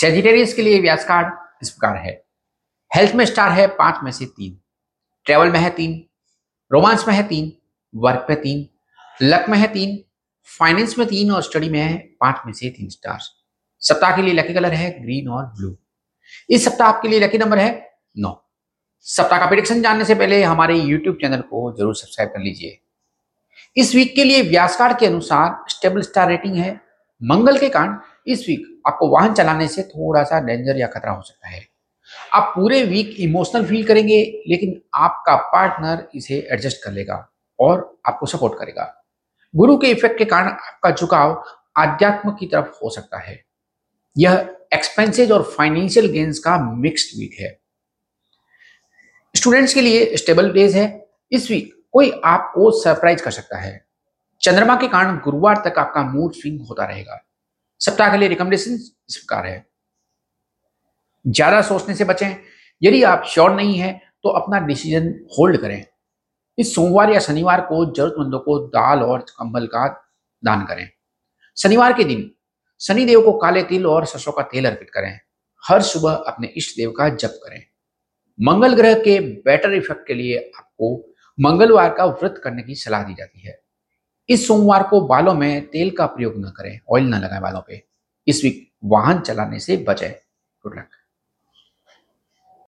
Sagittarius के लिए व्यास card इस प्रकार है। हेल्थ में स्टार है, पाँच में से तीन। ट्रेवल में है तीन। रोमांस में है तीन। वर्क में तीन। लक में है तीन। फाइनेंस में तीन और स्टडी में है पाँच में से तीन स्टार सप्ताह के लिए लकी कलर है ग्रीन और ब्लू इस सप्ताह आपके लिए लकी नंबर है नौ। सप्ताह का प्रिडिक्शन जानने से पहले हमारे यूट्यूब चैनल को ज़रूर सब्सक्राइब कर लीजिए। इस वीक के लिए व्यास कार्ड के अनुसार स्टेबल स्टार रेटिंग है। मंगल के कारण इस वीक आपको वाहन चलाने से थोड़ा सा डेंजर या खतरा हो सकता है। आप पूरे वीक इमोशनल फील करेंगे, लेकिन आपका पार्टनर इसे एडजस्ट कर लेगा और आपको सपोर्ट करेगा। गुरु के इफ़ेक्ट के कारण आपका झुकाव आध्यात्म की तरफ़ हो सकता है। यह एक्सपेंसेज और फाइनेंशियल गेन्स का मिक्स्ड वीक है। स्टूडेंट्स के लिए स्टेबल डेज़ है। इस वीक कोई आपको सरप्राइज़ कर सकता है। चंद्रमा के कारण गुरुवार तक आपका मूड स्विंग होता रहेगा। सप्ताह के लिए रिकमेंडेशन इस प्रकार है। ज़्यादा सोचने से बचें। यदि आप श्योर नहीं है तो अपना डिसीज़न होल्ड करें। इस सोमवार या शनिवार को जरूरतमंदों को दाल और कंबल का दान करें। शनिवार के दिन शनिदेव को काले तिल और सरसों का तेल अर्पित करें। हर सुबह अपने इष्ट देव का जप करें। मंगल ग्रह के बेटर इफ़ेक्ट के लिए आपको मंगलवार का व्रत करने की सलाह दी जाती है। इस सोमवार को बालों में तेल का प्रयोग न करें ऑयल न लगाएँ बालों पे। इस वीक वाहन चलाने से बचें। Good luck